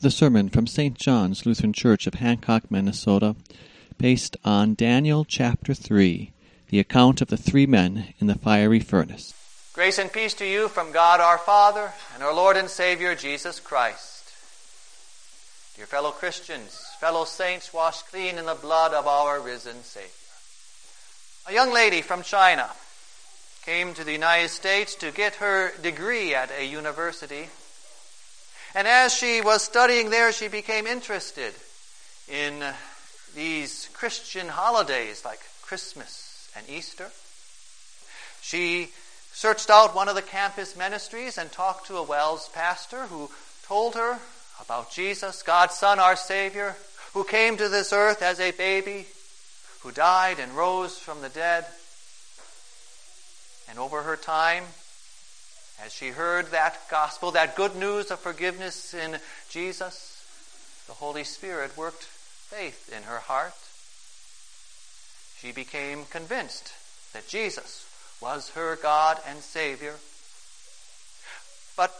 the sermon from St. John's Lutheran Church of Hancock, Minnesota, based on Daniel chapter 3, the account of the three men in the fiery furnace. Grace and peace to you from God our Father and our Lord and Savior Jesus Christ. Dear fellow Christians, fellow saints washed clean in the blood of our risen Savior. A young lady from China came to the United States to get her degree at a university and as she was studying there, she became interested in these Christian holidays like Christmas and Easter. She searched out one of the campus ministries and talked to a WELS pastor who told her about Jesus, God's Son, our Savior, who came to this earth as a baby, who died and rose from the dead. And over her time, as she heard that gospel, that good news of forgiveness in Jesus, the Holy Spirit worked faith in her heart. She became convinced that Jesus was her God and Savior. But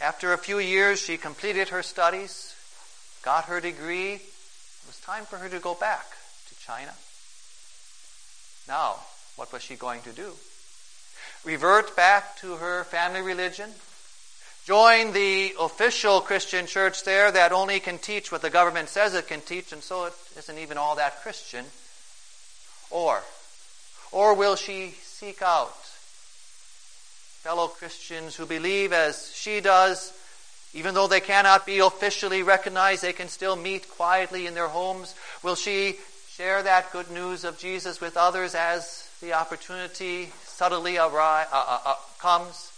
after a few years, she completed her studies, got her degree. It was time for her to go back to China. Now, what was she going to do? Revert back to her family religion, join the official Christian church there that only can teach what the government says it can teach, and so it isn't even all that Christian, or, or will she seek out fellow Christians who believe as she does, even though they cannot be officially recognized, they can still meet quietly in their homes? Will she share that good news of Jesus with others as the opportunity subtly awry, uh, uh, comes,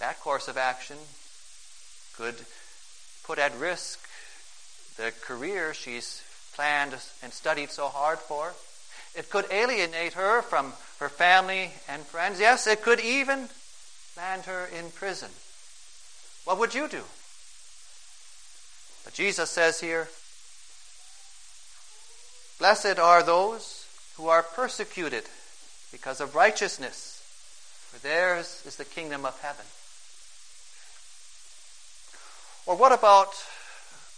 that course of action could put at risk the career she's planned and studied so hard for. It could alienate her from her family and friends. Yes, it could even land her in prison. What would you do? But Jesus says here, Blessed are those who are persecuted because of righteousness, for theirs is the kingdom of heaven. Or what about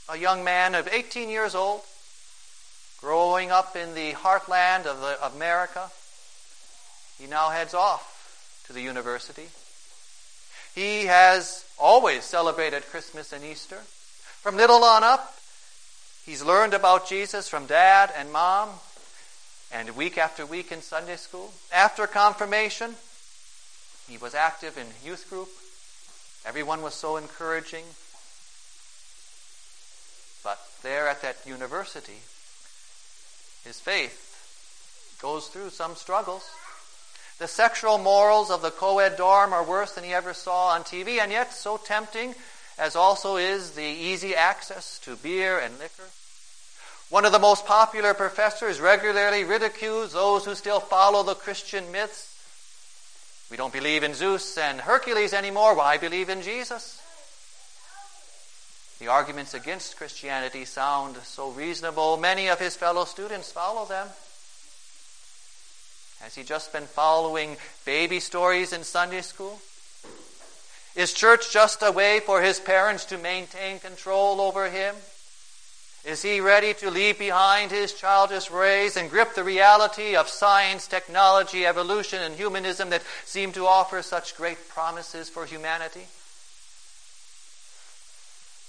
a young man of 18 years old, growing up in the heartland of, the, of America? He now heads off to the university. He has always celebrated Christmas and Easter. From little on up, he's learned about Jesus from dad and mom, and week after week in Sunday school. After confirmation, he was active in youth group. Everyone was so encouraging. But there at that university, his faith goes through some struggles. The sexual morals of the co ed dorm are worse than he ever saw on TV, and yet so tempting as also is the easy access to beer and liquor. One of the most popular professors regularly ridicules those who still follow the Christian myths. We don't believe in Zeus and Hercules anymore. Why believe in Jesus? The arguments against Christianity sound so reasonable. Many of his fellow students follow them. Has he just been following baby stories in Sunday school? Is church just a way for his parents to maintain control over him? Is he ready to leave behind his childish ways and grip the reality of science, technology, evolution, and humanism that seem to offer such great promises for humanity?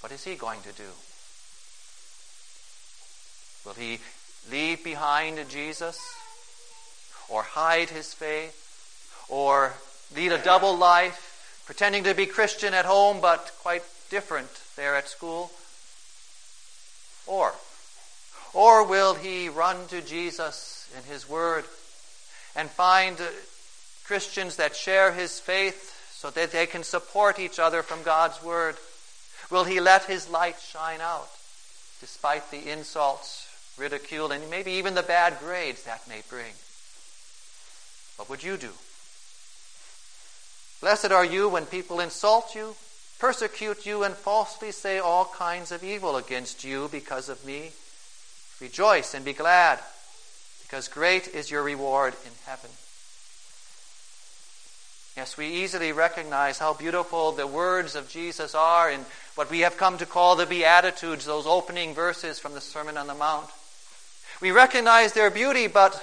What is he going to do? Will he leave behind Jesus? Or hide his faith? Or lead a double life, pretending to be Christian at home but quite different there at school? Or, or will he run to Jesus in his word and find Christians that share his faith so that they can support each other from God's word? Will he let his light shine out despite the insults, ridicule, and maybe even the bad grades that may bring? What would you do? Blessed are you when people insult you, persecute you and falsely say all kinds of evil against you because of me. Rejoice and be glad, because great is your reward in heaven. Yes, we easily recognize how beautiful the words of Jesus are in what we have come to call the Beatitudes, those opening verses from the Sermon on the Mount. We recognize their beauty, but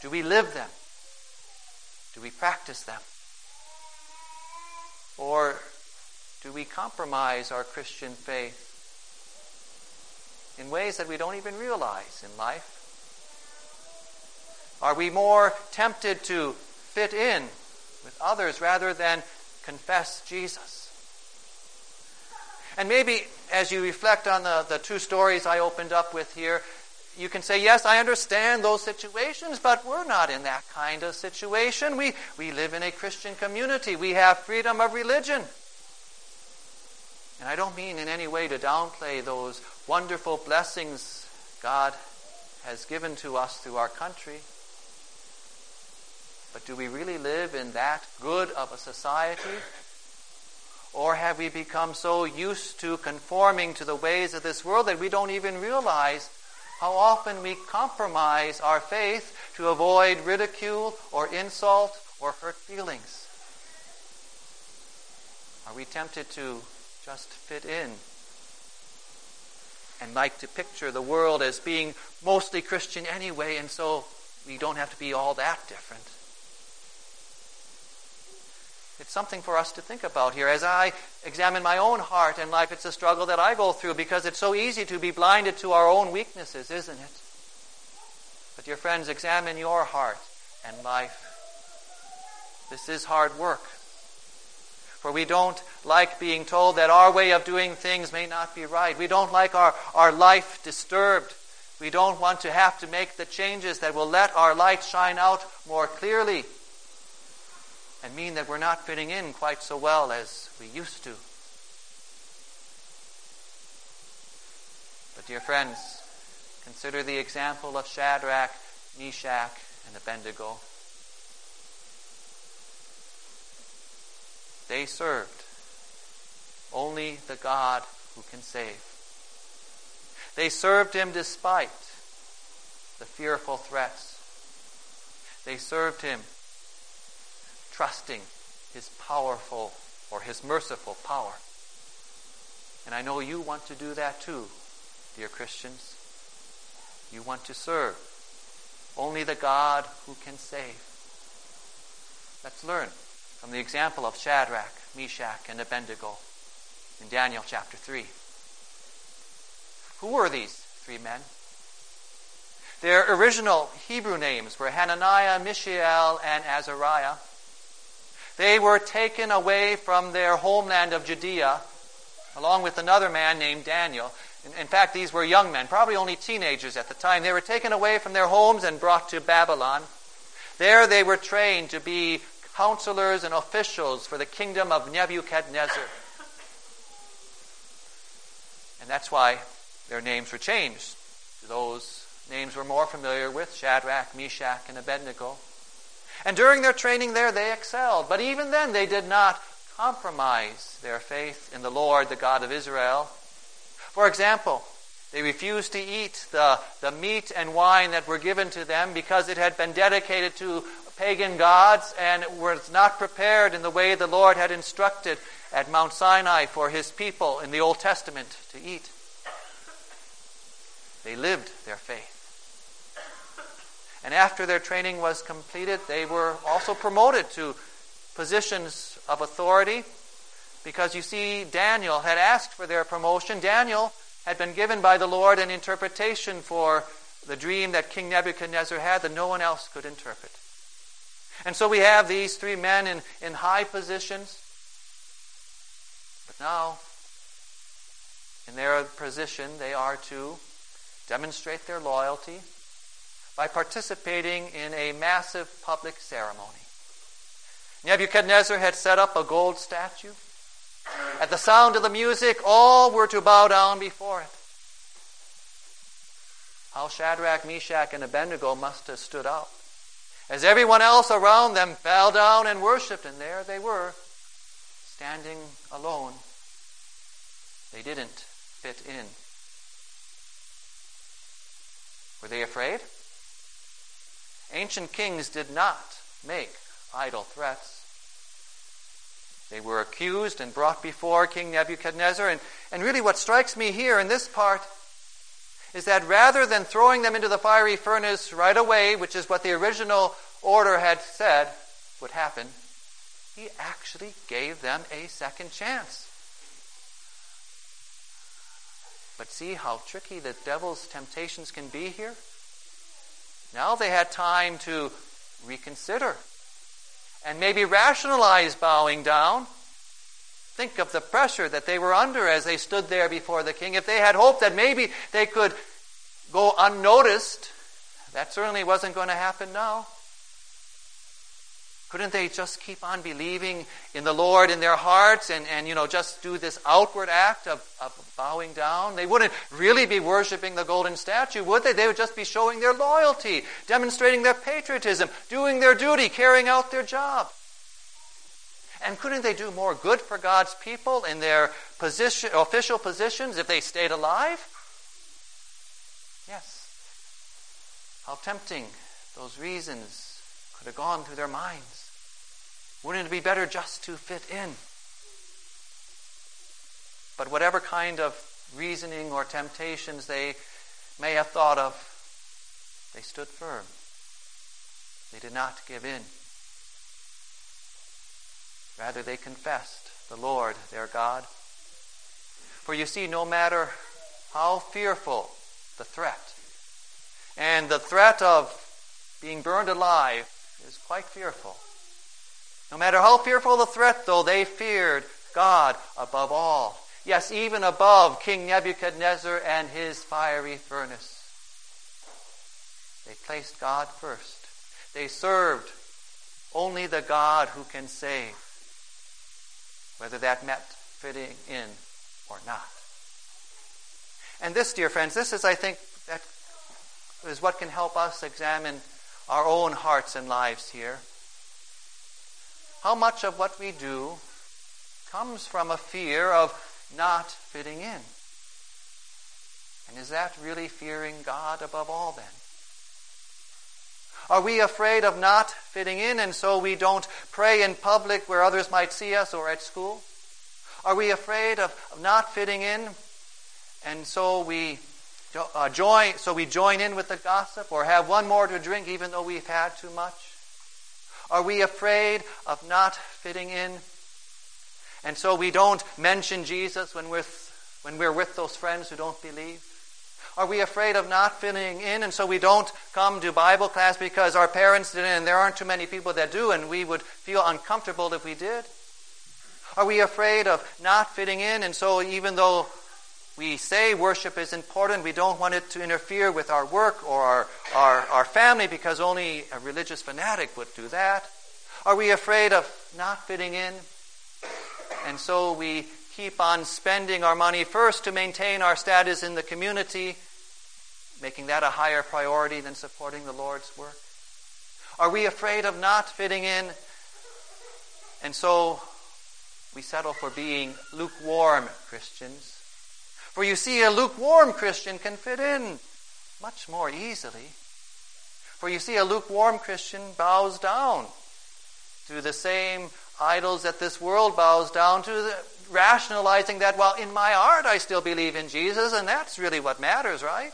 do we live them? Do we practice them? Or do we compromise our Christian faith in ways that we don't even realize in life? Are we more tempted to fit in with others rather than confess Jesus? And maybe as you reflect on the, the two stories I opened up with here, you can say, yes, I understand those situations, but we're not in that kind of situation. We, we live in a Christian community. We have freedom of religion. And I don't mean in any way to downplay those wonderful blessings God has given to us through our country. But do we really live in that good of a society? Or have we become so used to conforming to the ways of this world that we don't even realize how often we compromise our faith to avoid ridicule or insult or hurt feelings? Are we tempted to just fit in and like to picture the world as being mostly Christian anyway, and so we don't have to be all that different? It's something for us to think about here. As I examine my own heart and life, it's a struggle that I go through because it's so easy to be blinded to our own weaknesses, isn't it? But, dear friends, examine your heart and life. This is hard work. For we don't like being told that our way of doing things may not be right. We don't like our, our life disturbed. We don't want to have to make the changes that will let our light shine out more clearly and mean that we're not fitting in quite so well as we used to. But, dear friends, consider the example of Shadrach, Meshach, and Abednego. They served only the God who can save. They served him despite the fearful threats. They served him trusting his powerful or his merciful power. And I know you want to do that too, dear Christians. You want to serve only the God who can save. Let's learn from the example of Shadrach, Meshach, and Abednego in Daniel chapter 3. Who were these three men? Their original Hebrew names were Hananiah, Mishael, and Azariah. They were taken away from their homeland of Judea, along with another man named Daniel. In, in, fact, these were young men, probably only teenagers at the time. They were taken away from their homes and brought to Babylon. There they were trained to be counselors and officials for the kingdom of Nebuchadnezzar. And that's why their names were changed. Those names were more familiar with Shadrach, Meshach, and Abednego. And during their training there, they excelled. But even then, they did not compromise their faith in the Lord, the God of Israel. For example, they refused to eat the, the meat and wine that were given to them because it had been dedicated to pagan gods and was not prepared in the way the Lord had instructed at Mount Sinai for his people in the Old Testament to eat. They lived their faith. And after their training was completed, they were also promoted to positions of authority because you see, Daniel had asked for their promotion. Daniel had been given by the Lord an interpretation for the dream that King Nebuchadnezzar had that no one else could interpret. And so we have these three men in, in high positions. But now, in their position, they are to demonstrate their loyalty by participating in a massive public ceremony. Nebuchadnezzar had set up a gold statue. At the sound of the music, all were to bow down before it. How Shadrach, Meshach, and Abednego must have stood out. As everyone else around them fell down and worshiped, and there they were, standing alone. They didn't fit in. Were they afraid? Ancient kings did not make idle threats. They were accused and brought before King Nebuchadnezzar. And, and really, what strikes me here in this part is that rather than throwing them into the fiery furnace right away, which is what the original order had said would happen, he actually gave them a second chance. But see how tricky the devil's temptations can be here? Now they had time to reconsider and maybe rationalize bowing down. Think of the pressure that they were under as they stood there before the king. If they had hoped that maybe they could go unnoticed, that certainly wasn't going to happen now. Couldn't they just keep on believing in the Lord in their hearts and, and you know, just do this outward act of, of bowing down? They wouldn't really be worshiping the golden statue, would they? They would just be showing their loyalty, demonstrating their patriotism, doing their duty, carrying out their job. And couldn't they do more good for God's people in their position, official positions if they stayed alive? Yes. How tempting those reasons could have gone through their minds. Wouldn't it be better just to fit in? But whatever kind of reasoning or temptations they may have thought of, they stood firm. They did not give in. Rather, they confessed the Lord their God. For you see, no matter how fearful the threat, and the threat of being burned alive is quite fearful. No matter how fearful the threat, though, they feared God above all. Yes, even above King Nebuchadnezzar and his fiery furnace. They placed God first. They served only the God who can save, whether that meant fitting in or not. And this, dear friends, this is, I think, that is what can help us examine our own hearts and lives here how much of what we do comes from a fear of not fitting in? And is that really fearing God above all then? Are we afraid of not fitting in and so we don't pray in public where others might see us or at school? Are we afraid of, not fitting in and so we uh, join so we join in with the gossip or have one more to drink even though we've had too much? Are we afraid of not fitting in? And so we don't mention Jesus when we're, when we're with those friends who don't believe? Are we afraid of not fitting in and so we don't come to Bible class because our parents didn't and there aren't too many people that do and we would feel uncomfortable if we did? Are we afraid of not fitting in and so even though we say worship is important. We don't want it to interfere with our work or our, our, our family because only a religious fanatic would do that. Are we afraid of not fitting in? And so we keep on spending our money first to maintain our status in the community, making that a higher priority than supporting the Lord's work? Are we afraid of not fitting in? And so we settle for being lukewarm Christians for you see, a lukewarm Christian can fit in much more easily. For you see, a lukewarm Christian bows down to the same idols that this world bows down to, rationalizing that, well, in my heart I still believe in Jesus, and that's really what matters, right?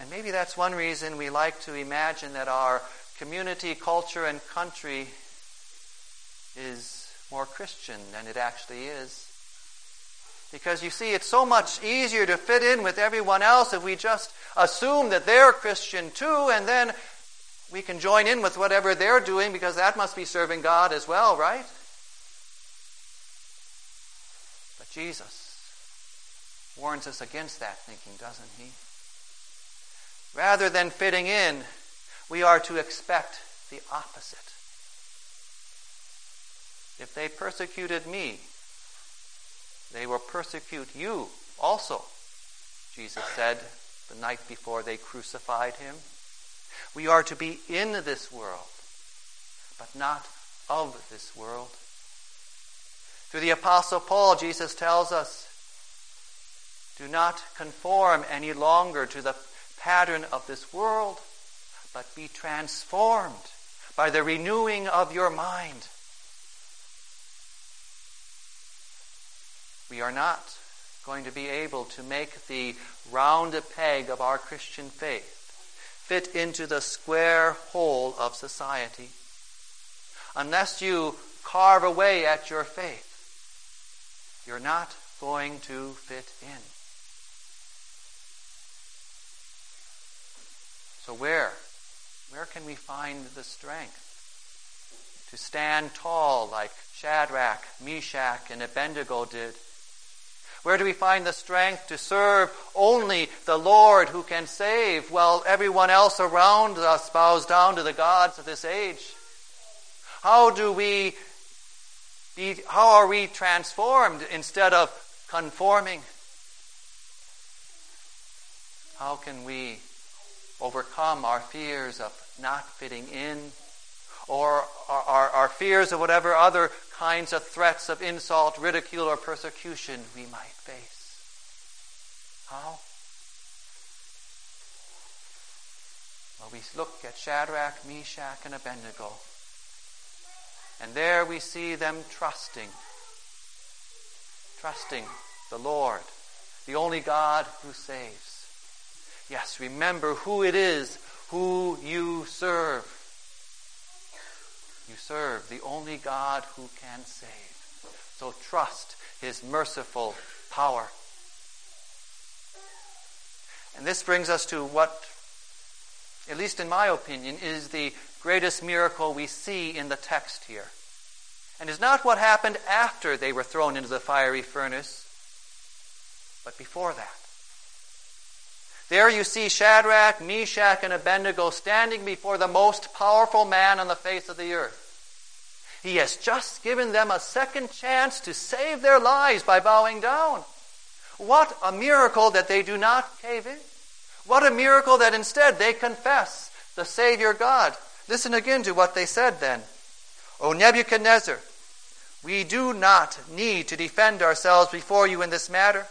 And maybe that's one reason we like to imagine that our community, culture, and country is more Christian than it actually is. Because you see, it's so much easier to fit in with everyone else if we just assume that they're Christian too, and then we can join in with whatever they're doing because that must be serving God as well, right? But Jesus warns us against that thinking, doesn't he? Rather than fitting in, we are to expect the opposite. If they persecuted me, they will persecute you also, Jesus said the night before they crucified him. We are to be in this world, but not of this world. Through the Apostle Paul, Jesus tells us do not conform any longer to the pattern of this world, but be transformed by the renewing of your mind we are not going to be able to make the round peg of our Christian faith fit into the square hole of society unless you carve away at your faith. You're not going to fit in. So, where? Where can we find the strength to stand tall like Shadrach, Meshach, and Abednego did? Where do we find the strength to serve only the Lord who can save while everyone else around us bows down to the gods of this age? How do we be, how are we transformed instead of conforming? How can we overcome our fears of not fitting in or our, our, our fears of whatever other kinds of threats of insult, ridicule, or persecution we might face. How? Well, we look at Shadrach, Meshach, and Abednego, and there we see them trusting, trusting the Lord, the only God who saves. Yes, remember who it is who you serve. You serve the only God who can save. So trust his merciful power. And this brings us to what, at least in my opinion, is the greatest miracle we see in the text here. And is not what happened after they were thrown into the fiery furnace, but before that. There you see Shadrach, Meshach, and Abednego standing before the most powerful man on the face of the earth. He has just given them a second chance to save their lives by bowing down. What a miracle that they do not cave in. What a miracle that instead they confess the Savior God. Listen again to what they said then. O Nebuchadnezzar, we do not need to defend ourselves before you in this matter.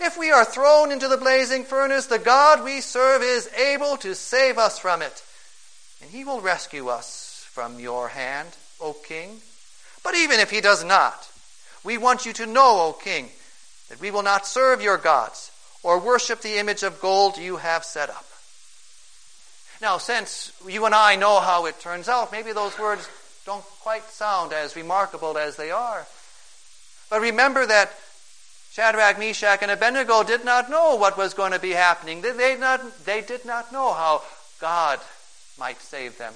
If we are thrown into the blazing furnace, the God we serve is able to save us from it, and he will rescue us from your hand. O king. But even if he does not, we want you to know, O king, that we will not serve your gods or worship the image of gold you have set up. Now, since you and I know how it turns out, maybe those words don't quite sound as remarkable as they are. But remember that Shadrach, Meshach, and Abednego did not know what was going to be happening. They, they, not, they did not know how God might save them.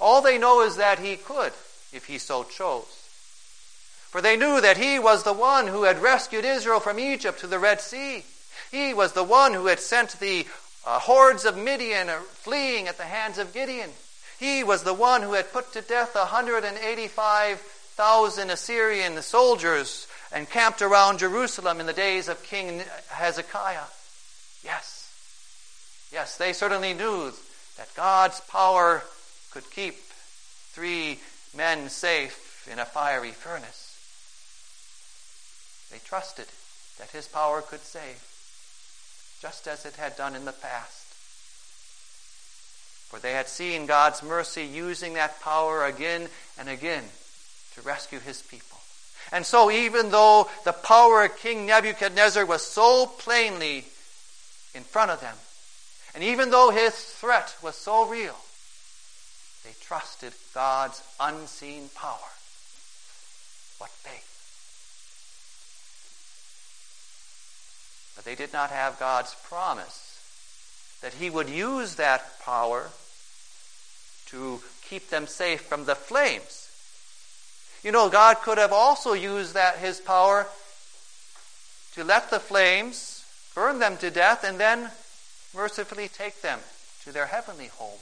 All they know is that He could if he so chose. For they knew that he was the one who had rescued Israel from Egypt to the Red Sea. He was the one who had sent the uh, hordes of Midian uh, fleeing at the hands of Gideon. He was the one who had put to death 185,000 Assyrian soldiers and camped around Jerusalem in the days of King Hezekiah. Yes. Yes, they certainly knew that God's power could keep three men safe in a fiery furnace. They trusted that his power could save, just as it had done in the past. For they had seen God's mercy using that power again and again to rescue his people. And so, even though the power of King Nebuchadnezzar was so plainly in front of them, and even though his threat was so real, they trusted God's unseen power. What faith! But they did not have God's promise that He would use that power to keep them safe from the flames. You know, God could have also used that His power to let the flames burn them to death and then mercifully take them to their heavenly home.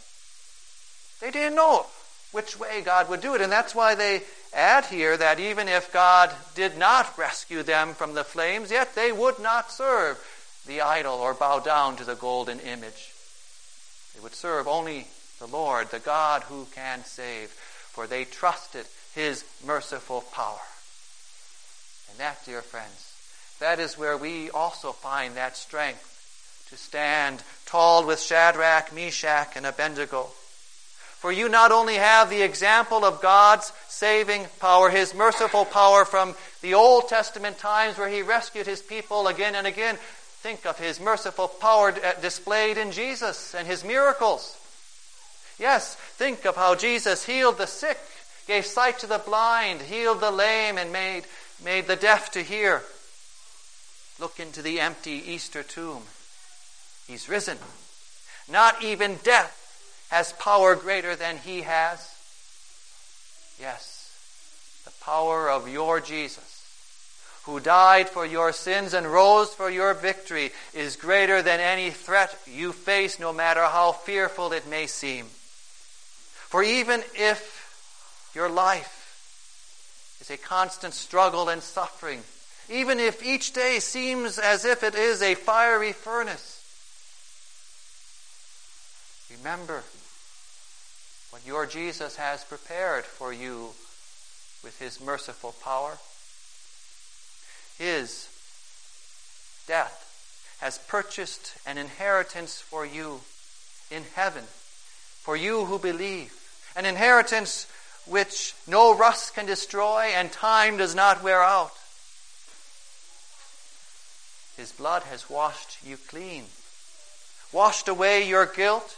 They didn't know which way God would do it. And that's why they add here that even if God did not rescue them from the flames, yet they would not serve the idol or bow down to the golden image. They would serve only the Lord, the God who can save, for they trusted his merciful power. And that, dear friends, that is where we also find that strength to stand tall with Shadrach, Meshach, and Abednego for you not only have the example of God's saving power, His merciful power from The Old Testament times where he rescued his people again and again. Think of his merciful power uh, displayed in Jesus and his miracles. Yes, think of how Jesus healed the sick, gave sight to the blind, healed the lame, and made, made the deaf to hear. Look into the empty Easter tomb. He's risen. Not even death has power greater than he has. Yes, the power of your Jesus, who died for your sins and rose for your victory, is greater than any threat you face, no matter how fearful it may seem. For even if your life is a constant struggle and suffering, even if each day seems as if it is a fiery furnace, remember what your Jesus has prepared for you with his merciful power. His death has purchased an inheritance for you in heaven, for you who believe, an inheritance which no rust can destroy and time does not wear out. His blood has washed you clean, washed away your guilt,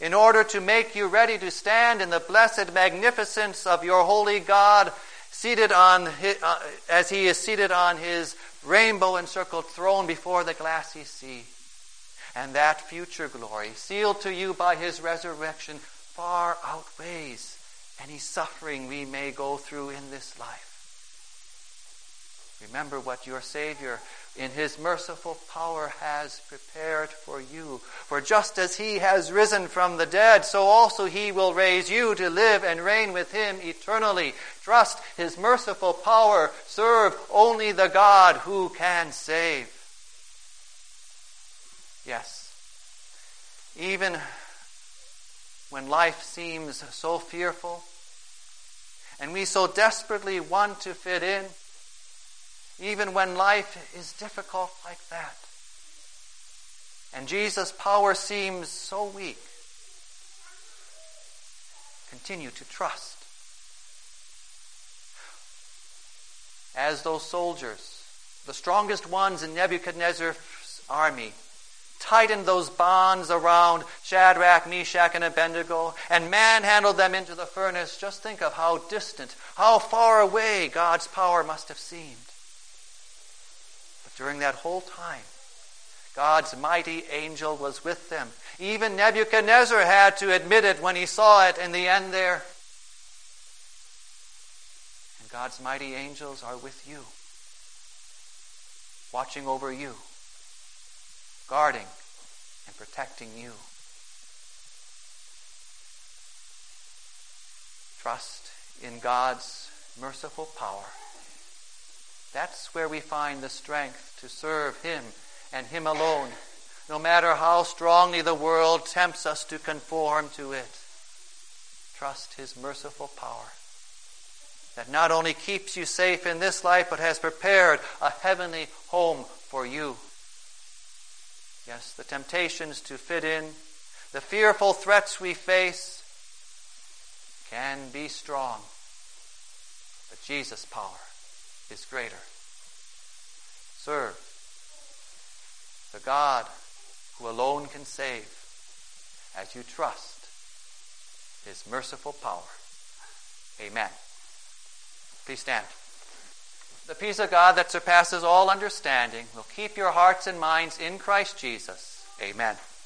in order to make you ready to stand in the blessed magnificence of your holy God, seated on his, uh, as he is seated on his rainbow encircled throne before the glassy sea. And that future glory, sealed to you by his resurrection, far outweighs any suffering we may go through in this life. Remember what your Savior in his merciful power has prepared for you. For just as he has risen from the dead, so also he will raise you to live and reign with him eternally. Trust his merciful power. Serve only the God who can save. Yes, even when life seems so fearful and we so desperately want to fit in, even when life is difficult like that. And Jesus' power seems so weak. Continue to trust. As those soldiers, the strongest ones in Nebuchadnezzar's army, tightened those bonds around Shadrach, Meshach, and Abednego and manhandled them into the furnace, just think of how distant, how far away God's power must have seemed But during that whole time. God's mighty angel was with them. Even Nebuchadnezzar had to admit it when he saw it in the end there. And God's mighty angels are with you, watching over you, guarding and protecting you. Trust in God's merciful power. That's where we find the strength to serve Him and Him alone, no matter how strongly the world tempts us to conform to it. Trust His merciful power that not only keeps you safe in this life, but has prepared a heavenly home for you. Yes, the temptations to fit in, the fearful threats we face can be strong, but Jesus' power is greater. Serve the God who alone can save as you trust his merciful power. Amen. Please stand. The peace of God that surpasses all understanding will keep your hearts and minds in Christ Jesus. Amen.